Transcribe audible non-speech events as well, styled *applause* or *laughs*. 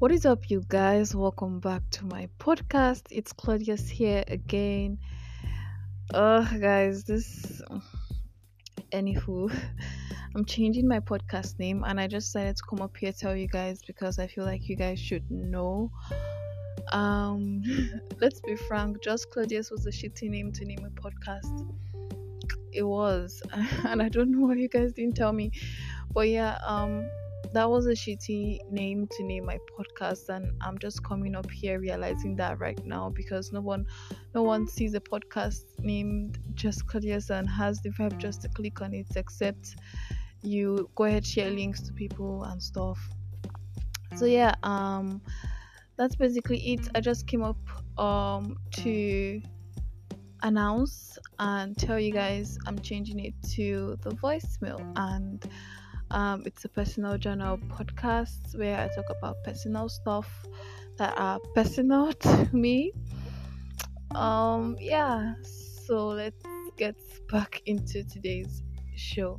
What is up, you guys? Welcome back to my podcast. It's Claudius here again. Oh, guys, this anywho, *laughs* I'm changing my podcast name, and I just decided to come up here tell you guys because I feel like you guys should know. Um, *laughs* let's be frank, just Claudius was a shitty name to name a podcast. It was, *laughs* and I don't know why you guys didn't tell me, but yeah, um that was a shitty name to name my podcast and i'm just coming up here realizing that right now because no one no one sees a podcast named just claudius and has the vibe just to click on it except you go ahead share links to people and stuff. So yeah um that's basically it. I just came up um to announce and tell you guys i'm changing it to the voicemail and um, it's a personal journal podcast where I talk about personal stuff that are personal *laughs* to me. Um, yeah, so let's get back into today's show.